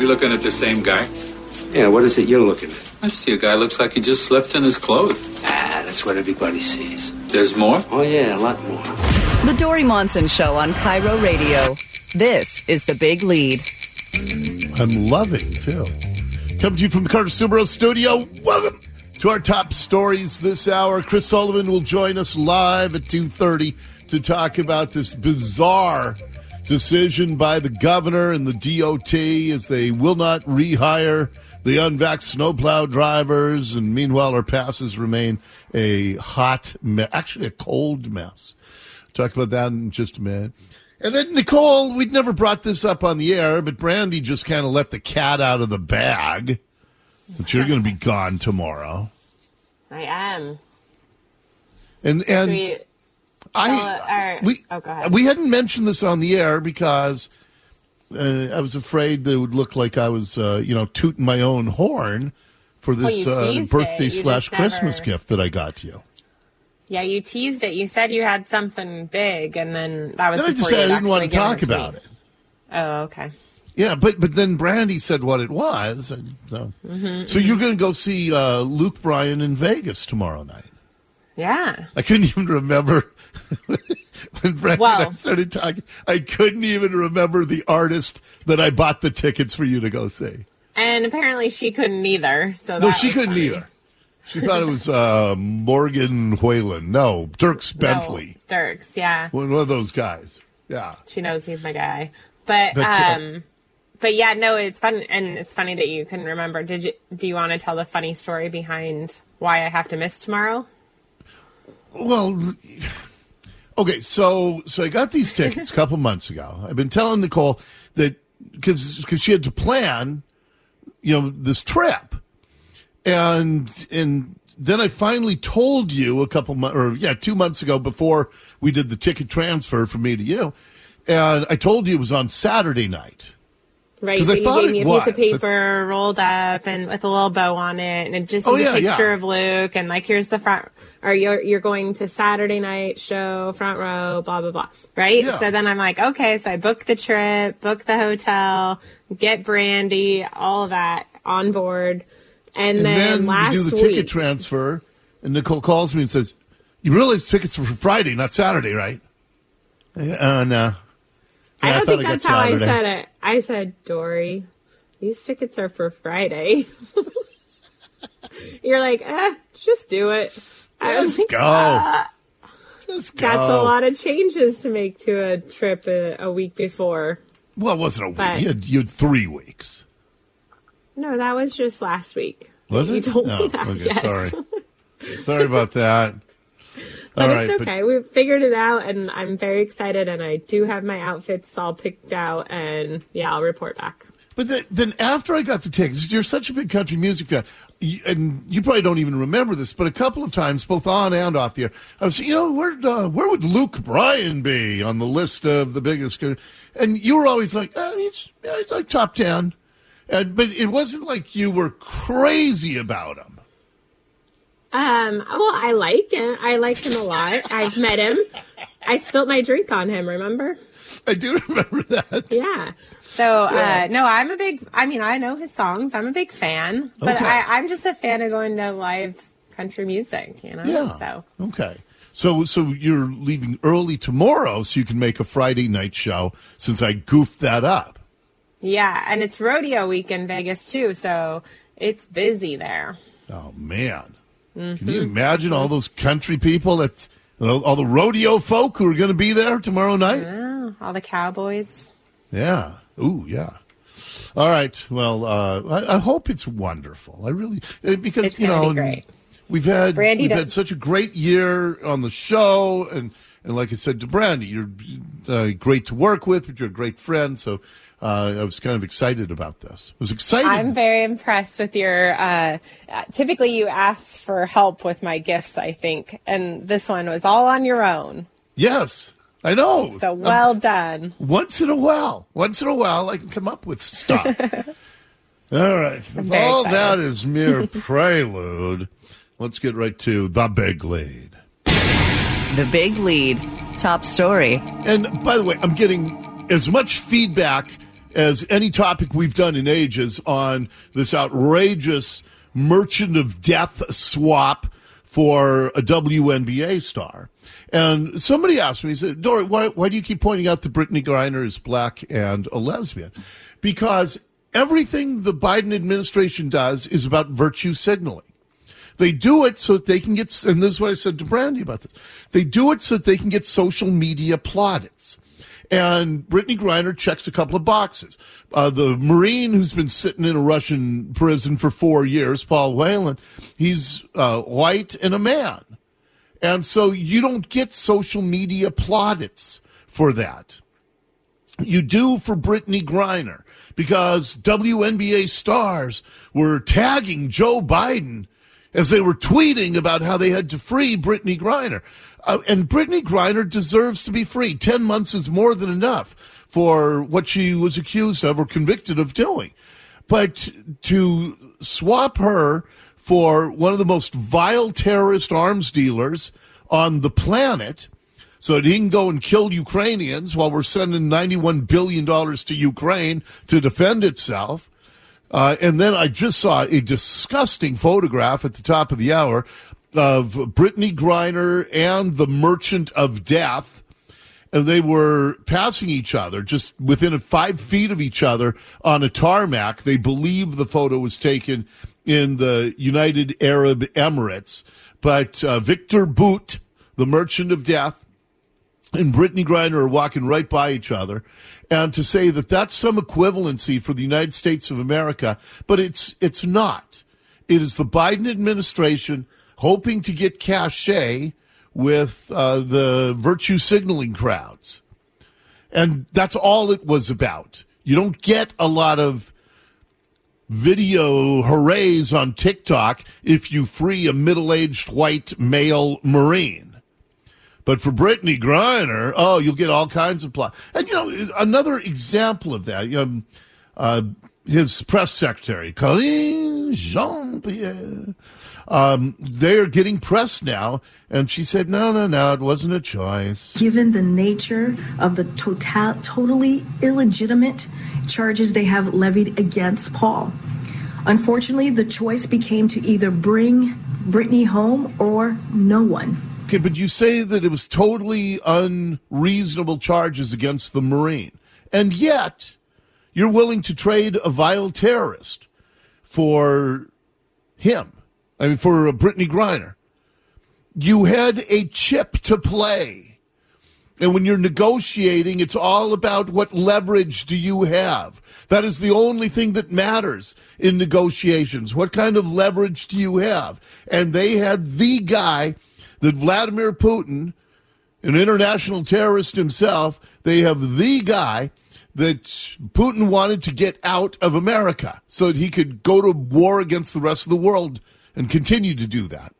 We looking at the same guy? Yeah, what is it you're looking at? I see a guy looks like he just slept in his clothes. Ah, that's what everybody sees. There's more? Oh, yeah, a lot more. The Dori Monson Show on KIRO Radio. This is the big lead. I'm loving too. Coming to you from the Carter Subaru studio. Welcome to our top stories this hour. Chris Sullivan will join us live at 2:30 to talk about this bizarre decision by the governor and the DOT as they will not rehire the unvaxxed snowplow drivers, and meanwhile our passes remain a hot mess, actually a cold mess. Talk about that in just a minute. And then Nicole, we'd never brought this up on the air, but Brandy just kind of let the cat out of the bag. That you're going to be gone tomorrow, I am. and and I we oh, we hadn't mentioned this on the air because uh, I was afraid that it would look like I was uh, you know tooting my own horn for this you uh, birthday slash just Christmas never- gift that I got you. yeah, you teased it. You said you had something big, and then that was Then I decided you I didn't want to talk about it. Oh, okay. Yeah, but but then Brandy said what it was. and So, Mm-hmm, so you're going to go see uh, Luke Bryan in Vegas tomorrow night. Yeah. I couldn't even remember when Brandy and I started talking. I couldn't even remember the artist that I bought the tickets for you to go see. And apparently she couldn't either. So No, she couldn't funny. either. She thought it was uh, Morgan Wallen. No, Dierks No, Bentley. Dierks, yeah. One of those guys. Yeah. She knows he's my guy. But, But, uh, um, but yeah, no, it's fun, and it's funny that you couldn't remember. Did you? Do you want to tell the funny story behind why I have to miss tomorrow? Well, okay, so so I got these tickets a couple months ago. I've been telling Nicole that because because she had to plan, you know, this trip, and and then I finally told you a couple months or yeah, two months ago before we did the ticket transfer from me to you, and I told you it was on Saturday night. Right, 'Cause so I you thought gave me a piece of was. Paper rolled up and with a little bow on it, and it just Oh, is yeah, a picture yeah. of Luke, and like here's the front, or you're you're going to Saturday night show, front row, blah blah blah, right? Yeah. So then I'm like, okay, so I book the trip, book the hotel, get Brandy, all of that on board, and, And then, then last you do the ticket week, transfer, and Nicole calls me and says, "You realize tickets are for Friday, not Saturday, right?" Uh, no. I don't thought think that's how I said it. I said, Dori, these tickets are for Friday. You're like, eh, just do it. I was like, go. "Ah." Just go. That's a lot of changes to make to a trip a, a week before. Well, it wasn't a week. But- You had, you had three weeks. No, that was just last week. Was You it? told me Oh, that, okay, yes. sorry. Sorry about that. But All right, it's okay. we figured it out, and I'm very excited. And I do have my outfits all picked out, and yeah, I'll report back. But then, then after I got the tickets, you're such a big country music fan, you, and you probably don't even remember this, but a couple of times, both on and off the air, I was, you know, where uh, where would Luke Bryan be on the list of the biggest? And you were always like, oh, he's yeah, he's like top ten, and but it wasn't like you were crazy about him. Um, well, I like him. I like him a lot. I've met him. I spilt my drink on him. Remember? I do remember that. Yeah. So uh, no, I'm a big. I mean, I know his songs. I'm a big fan, but Okay. I, I'm just a fan of going to live country music. You know. Yeah. So Okay. So so you're leaving early tomorrow so you can make a Friday night show since I goofed that up. yeah, and it's rodeo week in Vegas too, so it's busy there. Oh man. Can Mm-hmm. you imagine all those country people that all the rodeo folk who are going to be there tomorrow night? Oh, all the cowboys. Yeah. Ooh, yeah. All right. Well, uh, I, I hope it's wonderful. I really uh, because It's you know be we've had Brandy we've had such a great year on the show, and and like I said to Brandy, you're uh, great to work with, but you're a great friend. So uh, I was kind of excited about this. I was excited. I'm very impressed with your. Uh, uh, typically, you ask for help with my gifts, I think, and this one was all on your own. yes, I know. So well done. once in a while, once in a while, I can come up with stuff. All right. If very all excited. that is mere prelude, let's get right to the big lead. The big lead. Top story. And by the way, I'm getting as much feedback as any topic we've done in ages on this outrageous merchant of death swap for a WNBA star. And somebody asked me, he said, Dori, why, why do you keep pointing out that Brittney Griner is black and a lesbian? Because everything the Biden administration does is about virtue signaling. They do it so that they can get, and this is what I said to Brandy about this. They do it so that they can get social media plaudits. And Brittney Griner checks a couple of boxes. Uh, the Marine who's been sitting in a Russian prison for four years, Paul Whelan, he's uh, white and a man. And so you don't get social media plaudits for that. You do for Brittney Griner because WNBA stars were tagging Joe Biden as they were tweeting about how they had to free Brittney Griner. Uh, and Brittney Griner deserves to be free. 10 months is more than enough for what she was accused of or convicted of doing. But to swap her for one of the most vile terrorist arms dealers on the planet so that he can go and kill Ukrainians while we're sending $91 billion to Ukraine to defend itself. Uh, and then I just saw a disgusting photograph at the top of the hour of Brittney Griner and the Merchant of Death. And they were passing each other just within five feet of each other on a tarmac. They believe the photo was taken in the United Arab Emirates. But uh, Victor Bout, the Merchant of Death, and Brittney Griner are walking right by each other. And to say that that's some equivalency for the United States of America, but it's it's not. It is the Biden administration hoping to get cachet with uh, the virtue signaling crowds. And that's all it was about. You don't get a lot of video hoorays on TikTok if you free a middle aged white male Marine. But for Brittney Griner, oh, you'll get all kinds of plot. And, you know, another example of that, um, uh, his press secretary, Karine Jean Pierre, um, they're getting pressed now. And she said, no, no, no, it wasn't a choice. Given the nature of the total, totally illegitimate charges they have levied against Paul, unfortunately, the choice became to either bring Brittney home or no one. Okay, but you say that it was totally unreasonable charges against the Marine. And yet, you're willing to trade a vile terrorist for him. I mean, for Brittney Griner. You had a chip to play. And when you're negotiating, it's all about what leverage do you have. That is the only thing that matters in negotiations. What kind of leverage do you have? And they had the guy that Vladimir Putin, an international terrorist himself, they have the guy that Putin wanted to get out of America so that he could go to war against the rest of the world and continue to do that.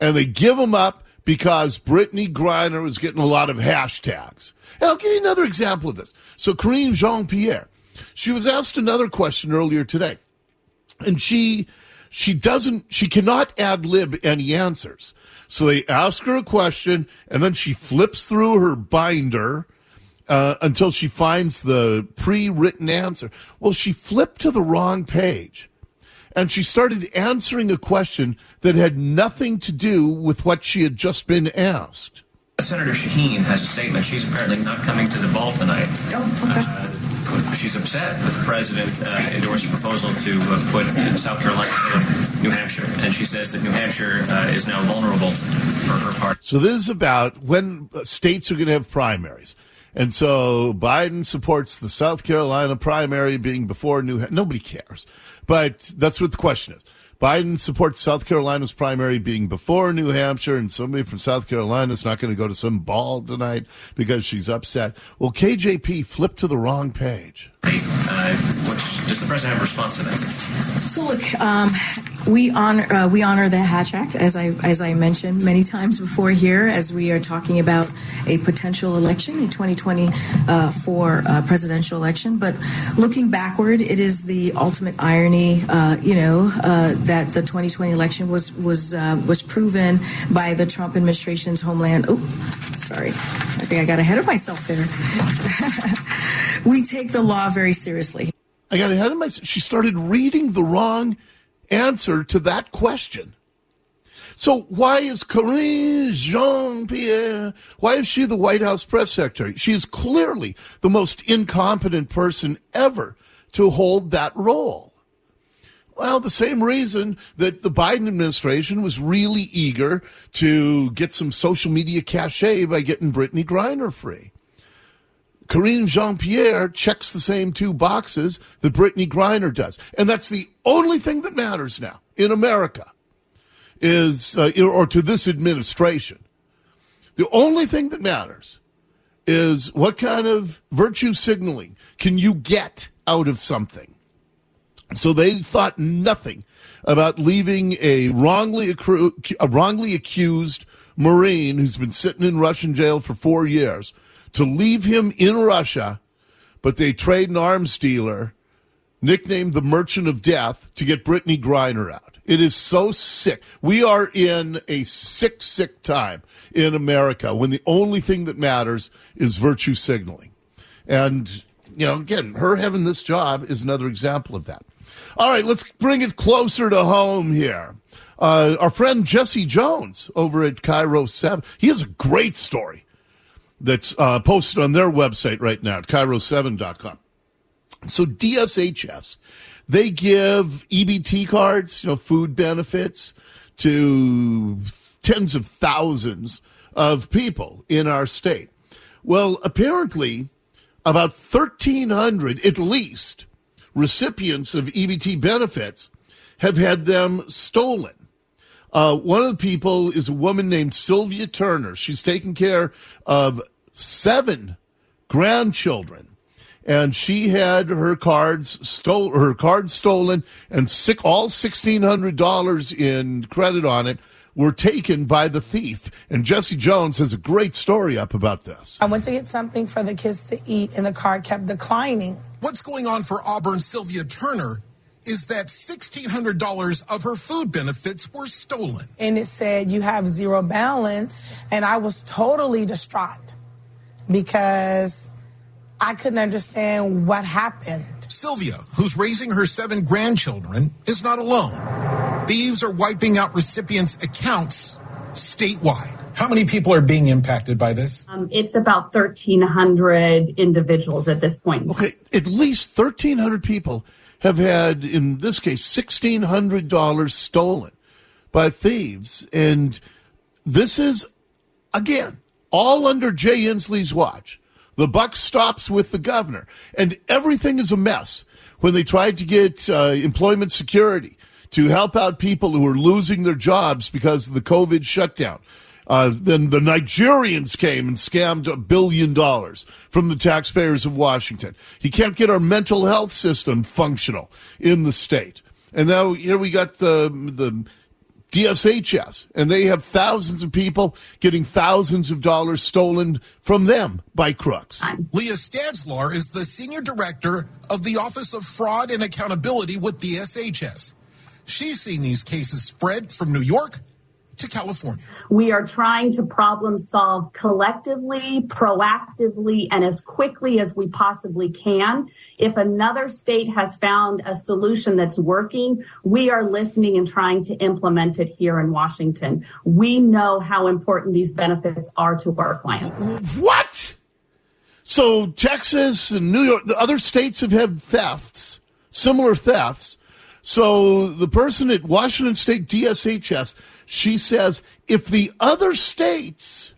And they give them up because Brittney Griner was getting a lot of hashtags. And I'll give you another example of this. So Karine Jean Pierre, she was asked another question earlier today, and she she doesn't she cannot ad lib any answers. So they ask her a question, and then she flips through her binder uh, until she finds the pre written answer. Well, she flipped to the wrong page. And she started answering a question that had nothing to do with what she had just been asked. Senator Shaheen has a statement. She's apparently not coming to the ball tonight. Oh, okay. Uh, she's upset that the president uh, endorsed a proposal to uh, put South Carolina in New Hampshire, and she says that New Hampshire uh, is now vulnerable for her party. So this is about when states are going to have primaries. And so Biden supports the South Carolina primary being before New Hampshire. Nobody cares. But that's what the question is. Biden supports South Carolina's primary being before New Hampshire, and somebody from South Carolina is not going to go to some ball tonight because she's upset. Well, KJP flipped to the wrong page. Uh, which, does the president have a response to that? So look, um, we honor uh, we honor the Hatch Act as I as I mentioned many times before here as we are talking about a potential election, a 2024 uh, uh, presidential election. But looking backward, it is the ultimate irony, uh, you know, uh, that the 2020 election was was uh, was proven by the Trump administration's homeland. Oh, sorry, I think I got ahead of myself there. we take the law very seriously. I got ahead of myself. She started reading the wrong answer to that question. So why is Karine Jean-Pierre, why is she the White House press secretary? She is clearly the most incompetent person ever to hold that role. Well, the same reason that the Biden administration was really eager to get some social media cachet by getting Brittney Griner free. Karine Jean Pierre checks the same two boxes that Brittney Griner does. And that's the only thing that matters now in America is, uh, or to this administration. The only thing that matters is what kind of virtue signaling can you get out of something. So they thought nothing about leaving a wrongly, accru- a wrongly accused Marine who's been sitting in Russian jail for four years to leave him in Russia, but they trade an arms dealer nicknamed the Merchant of Death to get Brittney Griner out. It is so sick. We are in a sick, sick time in America when the only thing that matters is virtue signaling. And, you know, again, her having this job is another example of that. All right, let's bring it closer to home here. Uh, our friend Jesse Jones over at KIRO 7, he has a great story that's uh, posted on their website right now at KIRO7.com. So DSHS, they give EBT cards, you know, food benefits to tens of thousands of people in our state. Well, apparently, about 1,300 at least recipients of EBT benefits have had them stolen. Uh, one of the people is a woman named Sylvia Turner. She's taken care of seven grandchildren and she had her cards stole her cards stolen and sick, all $1600 in credit on it were taken by the thief and jesse jones has a great story up about this I went to get something for the kids to eat, and the card kept declining. What's going on for Auburn Sylvia Turner is that $1,600 of her food benefits were stolen. And it said, You have zero balance. And I was totally distraught because I couldn't understand what happened. Sylvia, who's raising her seven grandchildren, is not alone. Thieves are wiping out recipients' accounts statewide. How many people are being impacted by this? Um, it's about 1,300 individuals at this point. Okay, at least 1,300 people have had, in this case, $1,600 stolen by thieves. And this is, again, all under Jay Inslee's watch. The buck stops with the governor, and everything is a mess. When they tried to get uh, employment security to help out people who are losing their jobs because of the COVID shutdown, uh, then the Nigerians came and scammed a billion dollars from the taxpayers of Washington. He can't get our mental health system functional in the state. And now here we got the the DSHS, and they have thousands of people getting thousands of dollars stolen from them by crooks. Leah Stadzlar is the senior director of the Office of Fraud and Accountability with DSHS. She's seen these cases spread from New York to California. We are trying to problem solve collectively, proactively, and as quickly as we possibly can. If another state has found a solution that's working, we are listening and trying to implement it here in Washington. We know how important these benefits are to our clients. What? So Texas and New York, the other states have had thefts, similar thefts. So the person at Washington State DSHS, she says, if the other states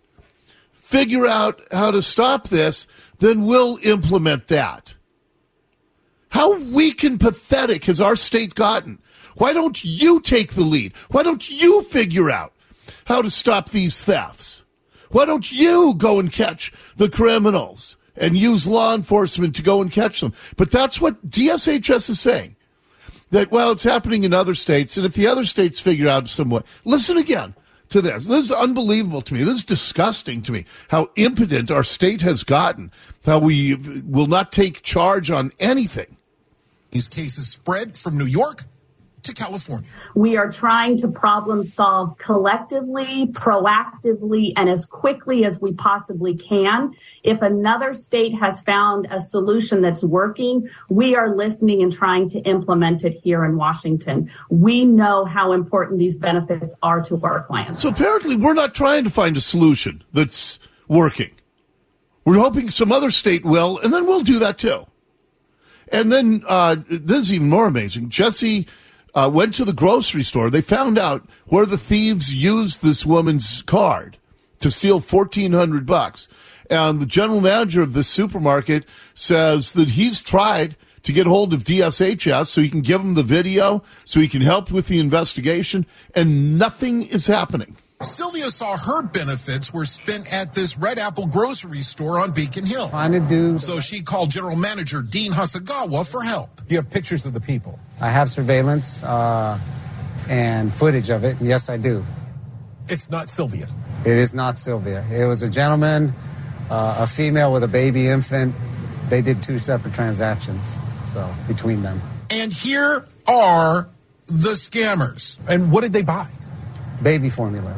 figure out how to stop this, then we'll implement that. How weak and pathetic has our state gotten? Why don't you take the lead? Why don't you figure out how to stop these thefts? Why don't you go and catch the criminals and use law enforcement to go and catch them? But that's what DSHS is saying. That, well, it's happening in other states, and if the other states figure out some way, listen again to this. This is unbelievable to me. This is disgusting to me. How impotent our state has gotten. How we will not take charge on anything. These cases spread from New York to California. We are trying to problem solve collectively, proactively, and as quickly as we possibly can. If another state has found a solution that's working, we are listening and trying to implement it here in Washington. We know how important these benefits are to our clients. So apparently, we're not trying to find a solution that's working. We're hoping some other state will, and then we'll do that too. And then uh, this is even more amazing. Jesse uh, went to the grocery store. They found out where the thieves used this woman's card to steal fourteen hundred bucks. And the general manager of the supermarket says that he's tried to get hold of DSHS so he can give him the video, so he can help with the investigation, and nothing is happening. Sylvia saw her benefits were spent at this Red Apple grocery store on Beacon Hill. Trying to do. So she called General Manager Dean Hasegawa for help. You have pictures of the people. I have surveillance uh, and footage of it. Yes, I do. It's not Sylvia. It is not Sylvia. It was a gentleman, uh, a female with a baby infant. They did two separate transactions, so between them. And here are the scammers. And what did they buy? Baby formula.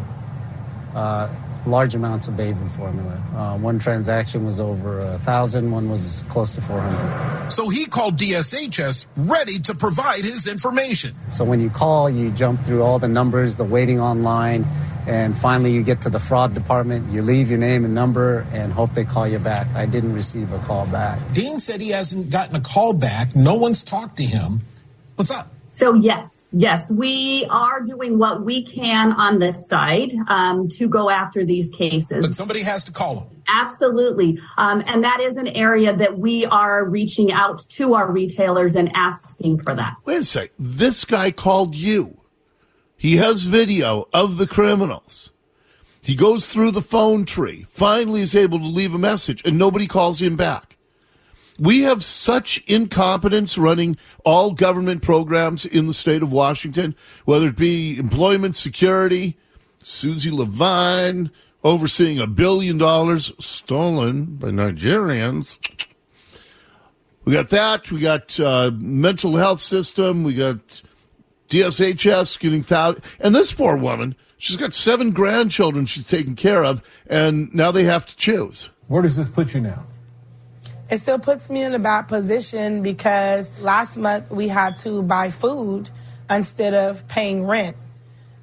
Uh, large amounts of baby formula. Uh, one transaction was over a thousand, one was close to 400. So he called DSHS ready to provide his information. So when you call, you jump through all the numbers, the waiting online, and finally you get to the fraud department. You leave your name and number and hope they call you back. I didn't receive a call back. Dean said he hasn't gotten a call back. No one's talked to him. What's up? So yes, yes, we are doing what we can on this side um, to go after these cases. But somebody has to call them. Absolutely. Um, and that is an area that we are reaching out to our retailers and asking for that. Wait a sec. This guy called you. He has video of the criminals. He goes through the phone tree, finally is able to leave a message, and nobody calls him back. We have such incompetence running all government programs in the state of Washington, whether it be employment security, Suzi LeVine overseeing a billion dollars stolen by Nigerians. We got that. We got uh, mental health system. We got DSHS getting thousands. And this poor woman, she's got seven grandchildren she's taking care of, and now they have to choose. Where does this put you now? It still puts me in a bad position because last month we had to buy food instead of paying rent.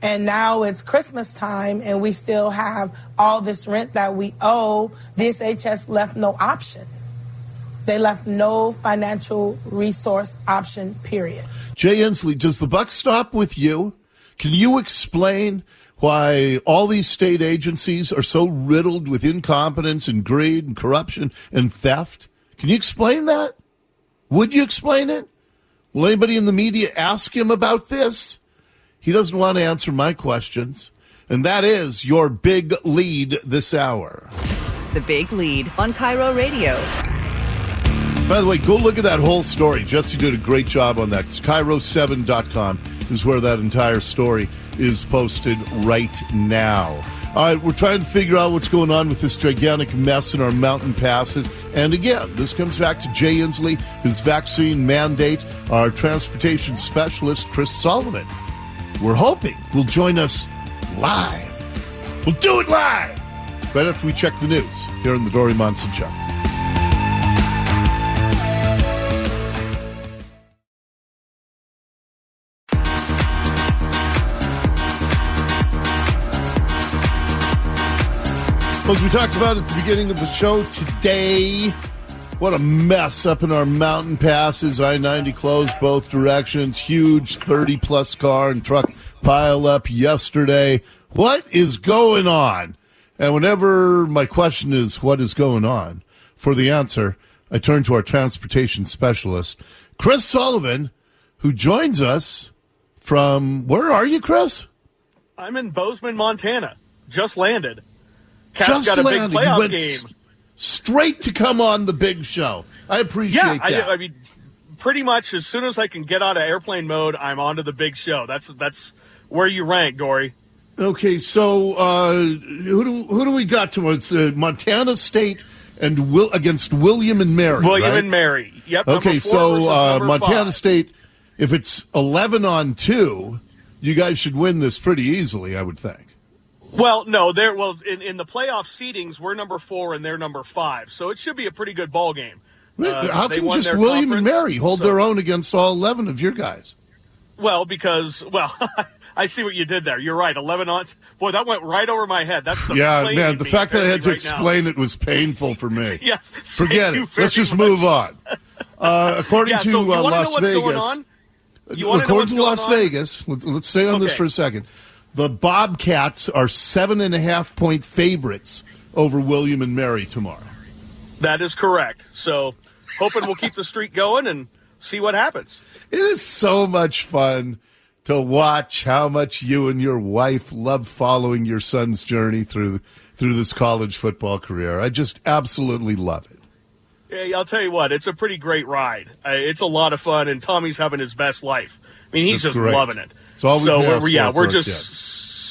And now it's Christmas time and we still have all this rent that we owe. DSHS left no option. They left no financial resource option, period. Jay Inslee, does the buck stop with you? Can you explain why all these state agencies are so riddled with incompetence and greed and corruption and theft? Can you explain that? Would you explain it? Will anybody in the media ask him about this? He doesn't want to answer my questions. And that is your big lead this hour. The Big Lead on KIRO Radio. By the way, go look at that whole story. Jesse did a great job on that. It's KIRO7.com is where that entire story is posted right now. All right, we're trying to figure out what's going on with this gigantic mess in our mountain passes. And again, this comes back to Jay Inslee, his vaccine mandate, our transportation specialist, Chris Sullivan. We're hoping will join us live. We'll do it live right after we check the news here on the Dori Monson Show. As we talked about at the beginning of the show today, what a mess up in our mountain passes. I 90 closed both directions. Huge 30 plus car and truck pile up yesterday. What is going on? And whenever my question is, what is going on? For the answer, I turn to our transportation specialist, Chris Sullivan, who joins us from, where are you, Chris? I'm in Bozeman, Montana. Just landed. Cats Just got a landed. big You playoff went game. Straight to come on the big show. I appreciate Yeah, that. I, I mean, pretty much as soon as I can get out of airplane mode, I'm on to the big show. That's that's where you rank, Dori. Okay, so uh, who do who do we got tomorrow? It's uh, Montana State and Will against William and Mary. William right? and Mary. Yep. Okay, so uh, Montana five. State if it's 11 on 2, you guys should win this pretty easily, I would think. Well, no, they're well in, in the playoff seedings. We're number four and they're number five, so it should be a pretty good ball game. Uh, How can just William and Mary hold so- their own against all 11 of your guys? Well, because well, I see what you did there. You're right. Eleven on. Boy, that went right over my head. That's the yeah, man, the fact that I had to right now. explain it was painful for me. Yeah, Forget it. Let's just much. move on. Uh, according Yeah, to so uh, Las Vegas, on? You wanna know according to Las on? Vegas, let's, let's stay on this for a second. The Bobcats are seven and a half point favorites over William and Mary tomorrow. That is correct. So, hoping we'll keep the streak going and see what happens. It is so much fun to watch how much you and your wife love following your son's journey through through this college football career. I just absolutely love it. Yeah, I'll tell you what, it's a pretty great ride. Uh, it's a lot of fun, and Tommy's having his best life. I mean, he's That's just great. loving it. It's all we so yeah, we're just.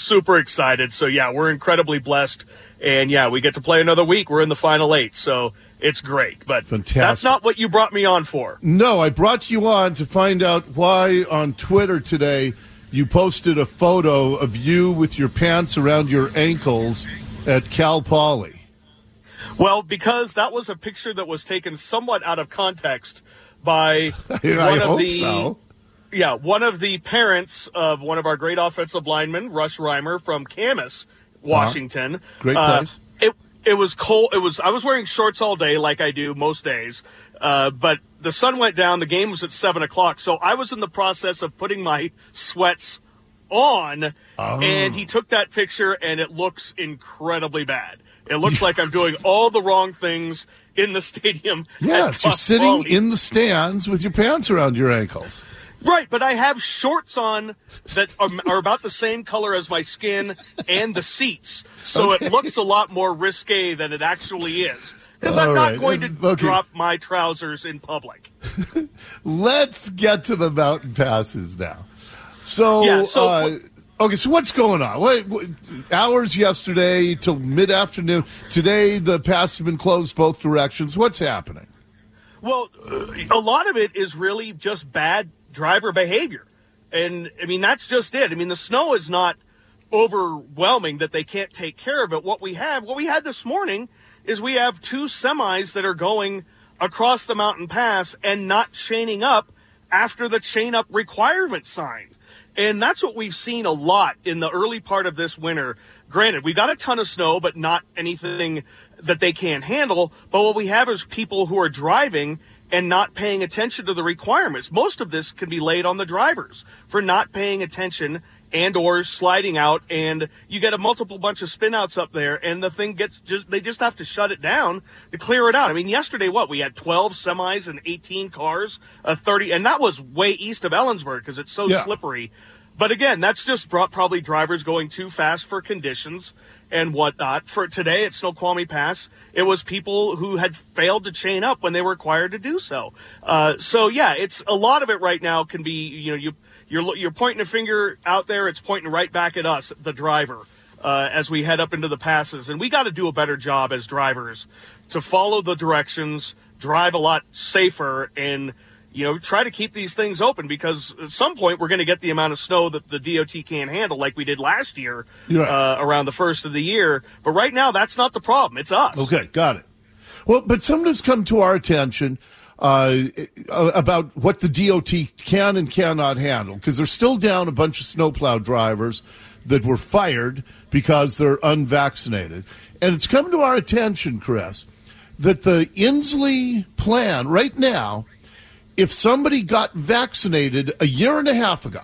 Super excited. So yeah, we're incredibly blessed, and yeah, we get to play another week. We're in the final eight, so it's great. But Fantastic. that's not what you brought me on for. No, I brought you on to find out why on Twitter today you posted a photo of you with your pants around your ankles at Cal Poly. Well, because that was a picture that was taken somewhat out of context by I one of hope the so. Yeah one of the parents of one of our great offensive linemen, Rush Reimer from Camas, Washington. Uh-huh. Great Uh, it it was cold. It was I was wearing shorts all day like I do most days, uh, but the sun went down. The game was at seven o'clock, so I was in the process of putting my sweats on, Oh. and he took that picture, and it looks incredibly bad. It looks like I'm doing all the wrong things in the stadium. Yes, you're sitting Quality. in the stands with your pants around your ankles. Right, but I have shorts on that are, are about the same color as my skin and the seats, so Okay. it looks a lot more risque than it actually is. Because I'm not right, going to uh, okay. drop my trousers in public. Let's get to the mountain passes now. So, Yeah, so uh, okay, so what's going on? What, what, hours yesterday till mid afternoon. Today, the passes have been closed both directions. What's happening? Well, a lot of it is really just bad driver behavior. And I mean, that's just it. I mean, the snow is not overwhelming that they can't take care of it. What we have, what we had this morning is we have two semis that are going across the mountain pass and not chaining up after the chain up requirement sign. And that's what we've seen a lot in the early part of this winter. Granted, we got a ton of snow, but not anything that they can't handle. But what we have is people who are driving and not paying attention to the requirements. Most of this can be laid on the drivers for not paying attention and or sliding out and you get a multiple bunch of spinouts up there and the thing gets just they just have to shut it down to clear it out. I mean yesterday what we had 12 semis and 18 cars, uh, 30 and that was way east of Ellensburg because it's so Yeah. slippery. But again, that's just brought probably drivers going too fast for conditions and whatnot. For today at Snoqualmie Pass, it was people who had failed to chain up when they were required to do so. Uh, so yeah, it's a lot of it right now can be, you know, you, you're, you're pointing a finger out there. It's pointing right back at us, the driver, uh, as we head up into the passes. And we got to do a better job as drivers to follow the directions, drive a lot safer and, you know, try to keep these things open because at some point we're going to get the amount of snow that the DOT can't handle, like we did last year Yeah. uh, around the first of the year. But right now, that's not the problem. It's us. Okay, got it. Well, but something has come to our attention uh, about what the DOT can and cannot handle because they're still down a bunch of snowplow drivers that were fired because they're unvaccinated. And it's come to our attention, Chris, that the Inslee plan right now, if somebody got vaccinated a year and a half ago,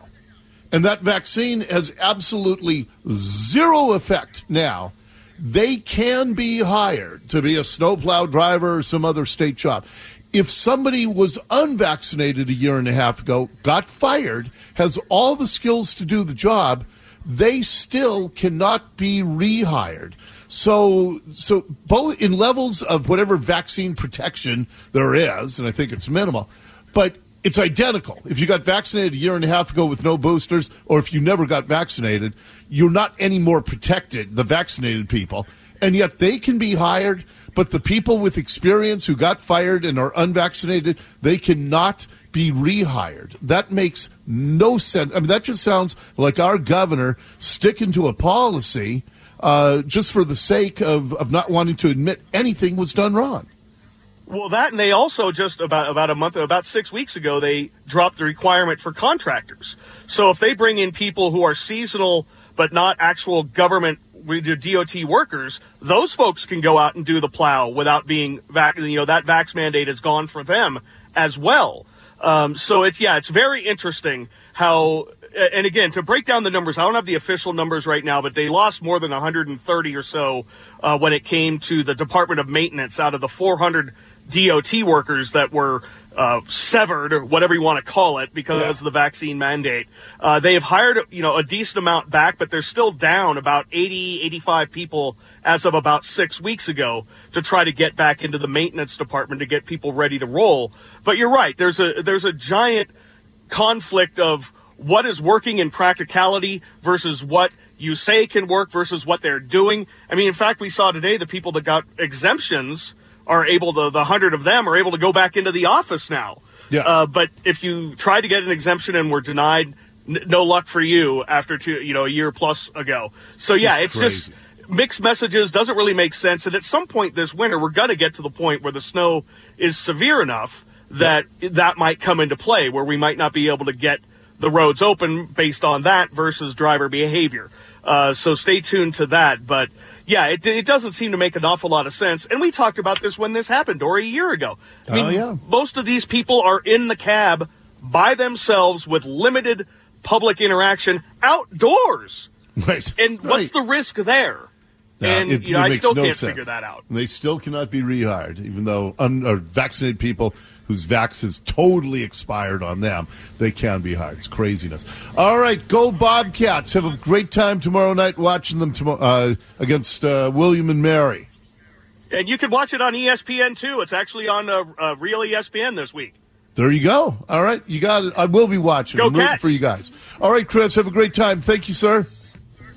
and that vaccine has absolutely zero effect now, they can be hired to be a snowplow driver or some other state job. If somebody was unvaccinated a year and a half ago, got fired, has all the skills to do the job, they still cannot be rehired. So, so both in levels of whatever vaccine protection there is, and I think it's minimal, but it's identical. If you got vaccinated a year and a half ago with no boosters, or if you never got vaccinated, you're not any more protected, the vaccinated people. And yet they can be hired, but the people with experience who got fired and are unvaccinated, they cannot be rehired. That makes no sense. I mean, that just sounds like our governor sticking to a policy uh, just for the sake of, of not wanting to admit anything was done wrong. Well, that and they also just about about a month, about six weeks ago, they dropped the requirement for contractors. So if they bring in people who are seasonal but not actual government DOT workers, those folks can go out and do the plow without being vac. You know that vax mandate is gone for them as well. Um, so it's yeah, it's very interesting how. And again, to break down the numbers, I don't have the official numbers right now, but they lost more than 130 or so uh, when it came to the Department of Maintenance out of the 400 DOT workers that were uh, severed, or whatever you want to call it, because yeah. of the vaccine mandate. Uh, they have hired, you know, a decent amount back, but they're still down about 80, 85 people as of about six weeks ago to try to get back into the maintenance department to get people ready to roll. But you're right. There's a, there's a giant conflict of what is working in practicality versus what you say can work versus what they're doing. I mean, in fact, we saw today the people that got exemptions are able to, the hundred of them are able to go back into the office now. Yeah. Uh, but if you tried to get an exemption and were denied, n- no luck for you after two, you know, a year plus ago. So yeah, it's crazy. just mixed messages. Doesn't really make sense. And at some point this winter, we're going to get to the point where the snow is severe enough that yeah. that might come into play, where we might not be able to get the roads open based on that versus driver behavior. Uh, so stay tuned to that. But yeah, it, it doesn't seem to make an awful lot of sense. And we talked about this when this happened, or a year ago. I mean, oh, yeah. most of these people are in the cab by themselves with limited public interaction outdoors. Right. And right. what's the risk there? And it, you know, I still no can't sense. figure that out. They still cannot be rehired, even though un, or vaccinated people whose vax has totally expired on them, they can be hired. It's craziness. All right, go Bobcats. Have a great time tomorrow night watching them tomorrow, uh, against uh, William and Mary. And you can watch it on ESPN2. It's actually on uh, uh, Real ESPN this week. There you go. All right, you got it. I will be watching. Go I'm rooting for you guys. All right, Chris. Have a great time. Thank you, sir.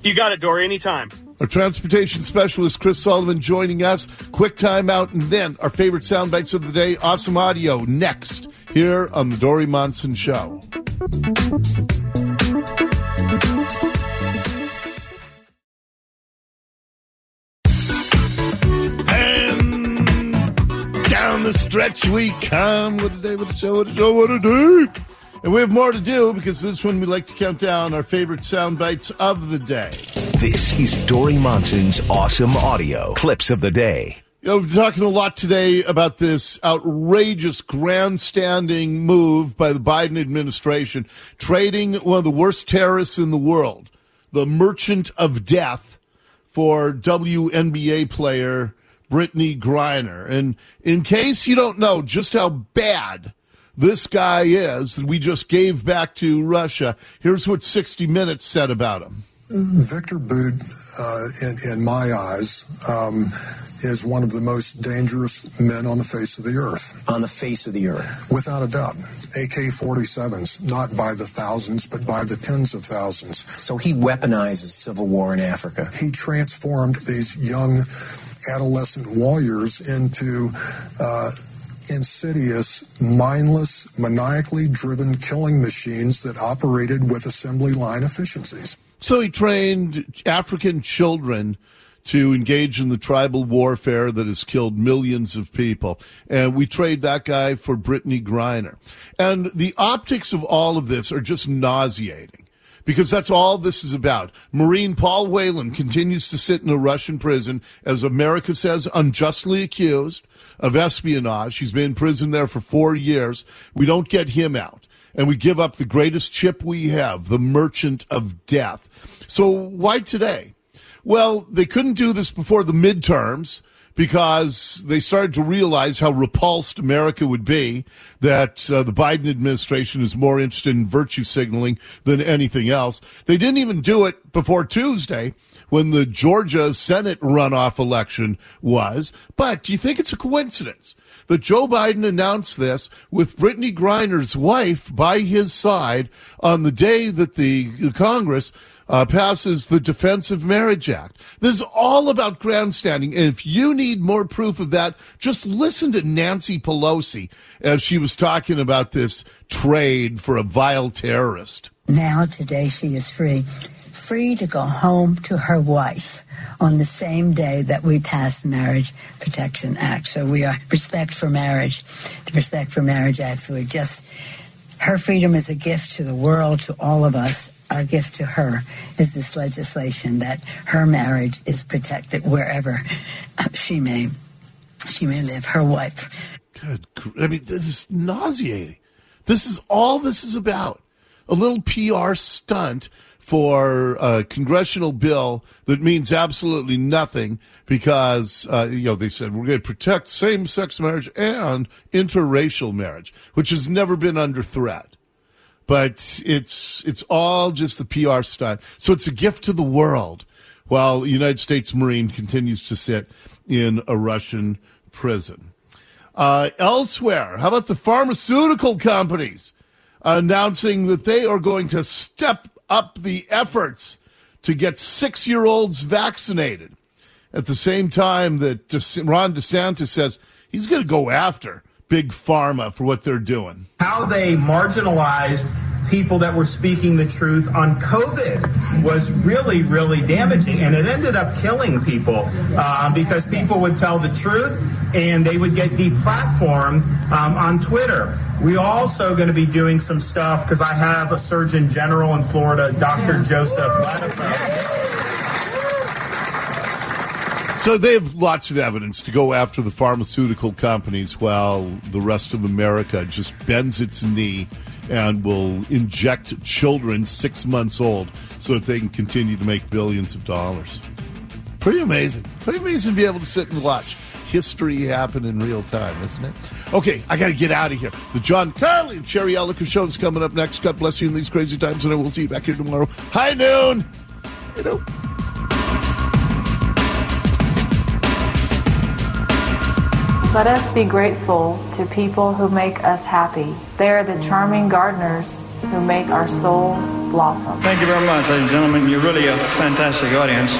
You got it, Dori. Anytime. Our transportation specialist, Chris Sullivan, joining us. Quick time out, and then our favorite sound bites of the day. Awesome audio next here on the Dori Monson Show. And down the stretch we come. What a day, what a show, what a show, what a day. And we have more to do because this one we like to count down our favorite sound bites of the day. This is Dori Monson's awesome audio clips of the day. You know, we're talking a lot today about this outrageous grandstanding move by the Biden administration, trading one of the worst terrorists in the world, the merchant of death, for WNBA player Brittney Griner. And in case you don't know just how bad this guy is that we just gave back to Russia, here's what 60 Minutes said about him. Victor Bout, uh, in, in my eyes, um, is one of the most dangerous men on the face of the earth. On the face of the earth. Without a doubt. AK 47s, not by the thousands, but by the tens of thousands. So he weaponizes civil war in Africa. He transformed these young adolescent warriors into. Uh, insidious, mindless, maniacally driven killing machines that operated with assembly line efficiencies. So he trained African children to engage in the tribal warfare that has killed millions of people. And we trade that guy for Brittney Griner. And the optics of all of this are just nauseating because that's all this is about. Marine Paul Whelan continues to sit in a Russian prison, as America says, unjustly accused of espionage. He's been in prison there for four years. We don't get him out. And we give up the greatest chip we have, the merchant of death. So why today? Well, they couldn't do this before the midterms because they started to realize how repulsed America would be that uh, the Biden administration is more interested in virtue signaling than anything else. They didn't even do it before Tuesday when the Georgia Senate runoff election was. But do you think it's a coincidence that Joe Biden announced this with Brittney Griner's wife by his side on the day that the Congress uh, passes the Defense of Marriage Act. This is all about grandstanding. And if you need more proof of that, just listen to Nancy Pelosi as she was talking about this trade for a vile terrorist. Now, today, she is free. Free to go home to her wife on the same day that we passed the Marriage Protection Act. So we are respect for marriage, the Respect for Marriage Act. So we just, her freedom is a gift to the world, to all of us our gift to her is this legislation that her marriage is protected wherever she may she may live. Her wife. Good. I mean, this is nauseating. This is all this is about. A little PR stunt for a congressional bill that means absolutely nothing because uh, you know they said we're going to protect same-sex marriage and interracial marriage, which has never been under threat but it's it's all just the PR stunt. So it's a gift to the world while a United States Marine continues to sit in a Russian prison. Uh, elsewhere, how about the pharmaceutical companies announcing that they are going to step up the efforts to get six year olds vaccinated at the same time that Ron DeSantis says he's going to go after big pharma for what they're doing. How they marginalized people that were speaking the truth on COVID was really, really damaging. And it ended up killing people uh, because people would tell the truth and they would get deplatformed um, on Twitter. We also going to be doing some stuff because I have a Surgeon General in Florida, Dr. Joseph Ladapo. So they have lots of evidence to go after the pharmaceutical companies while the rest of America just bends its knee and will inject children six months old so that they can continue to make billions of dollars. Pretty amazing. Pretty amazing to be able to sit and watch history happen in real time, isn't it? Okay, I got to get out of here. The John Curley and Sherry Elliker show is coming up next. God bless you in these crazy times, and I will see you back here tomorrow. High noon. You know. Let us be grateful to people who make us happy. They are the charming gardeners who make our souls blossom. Thank you very much, ladies and gentlemen. You're really a fantastic audience.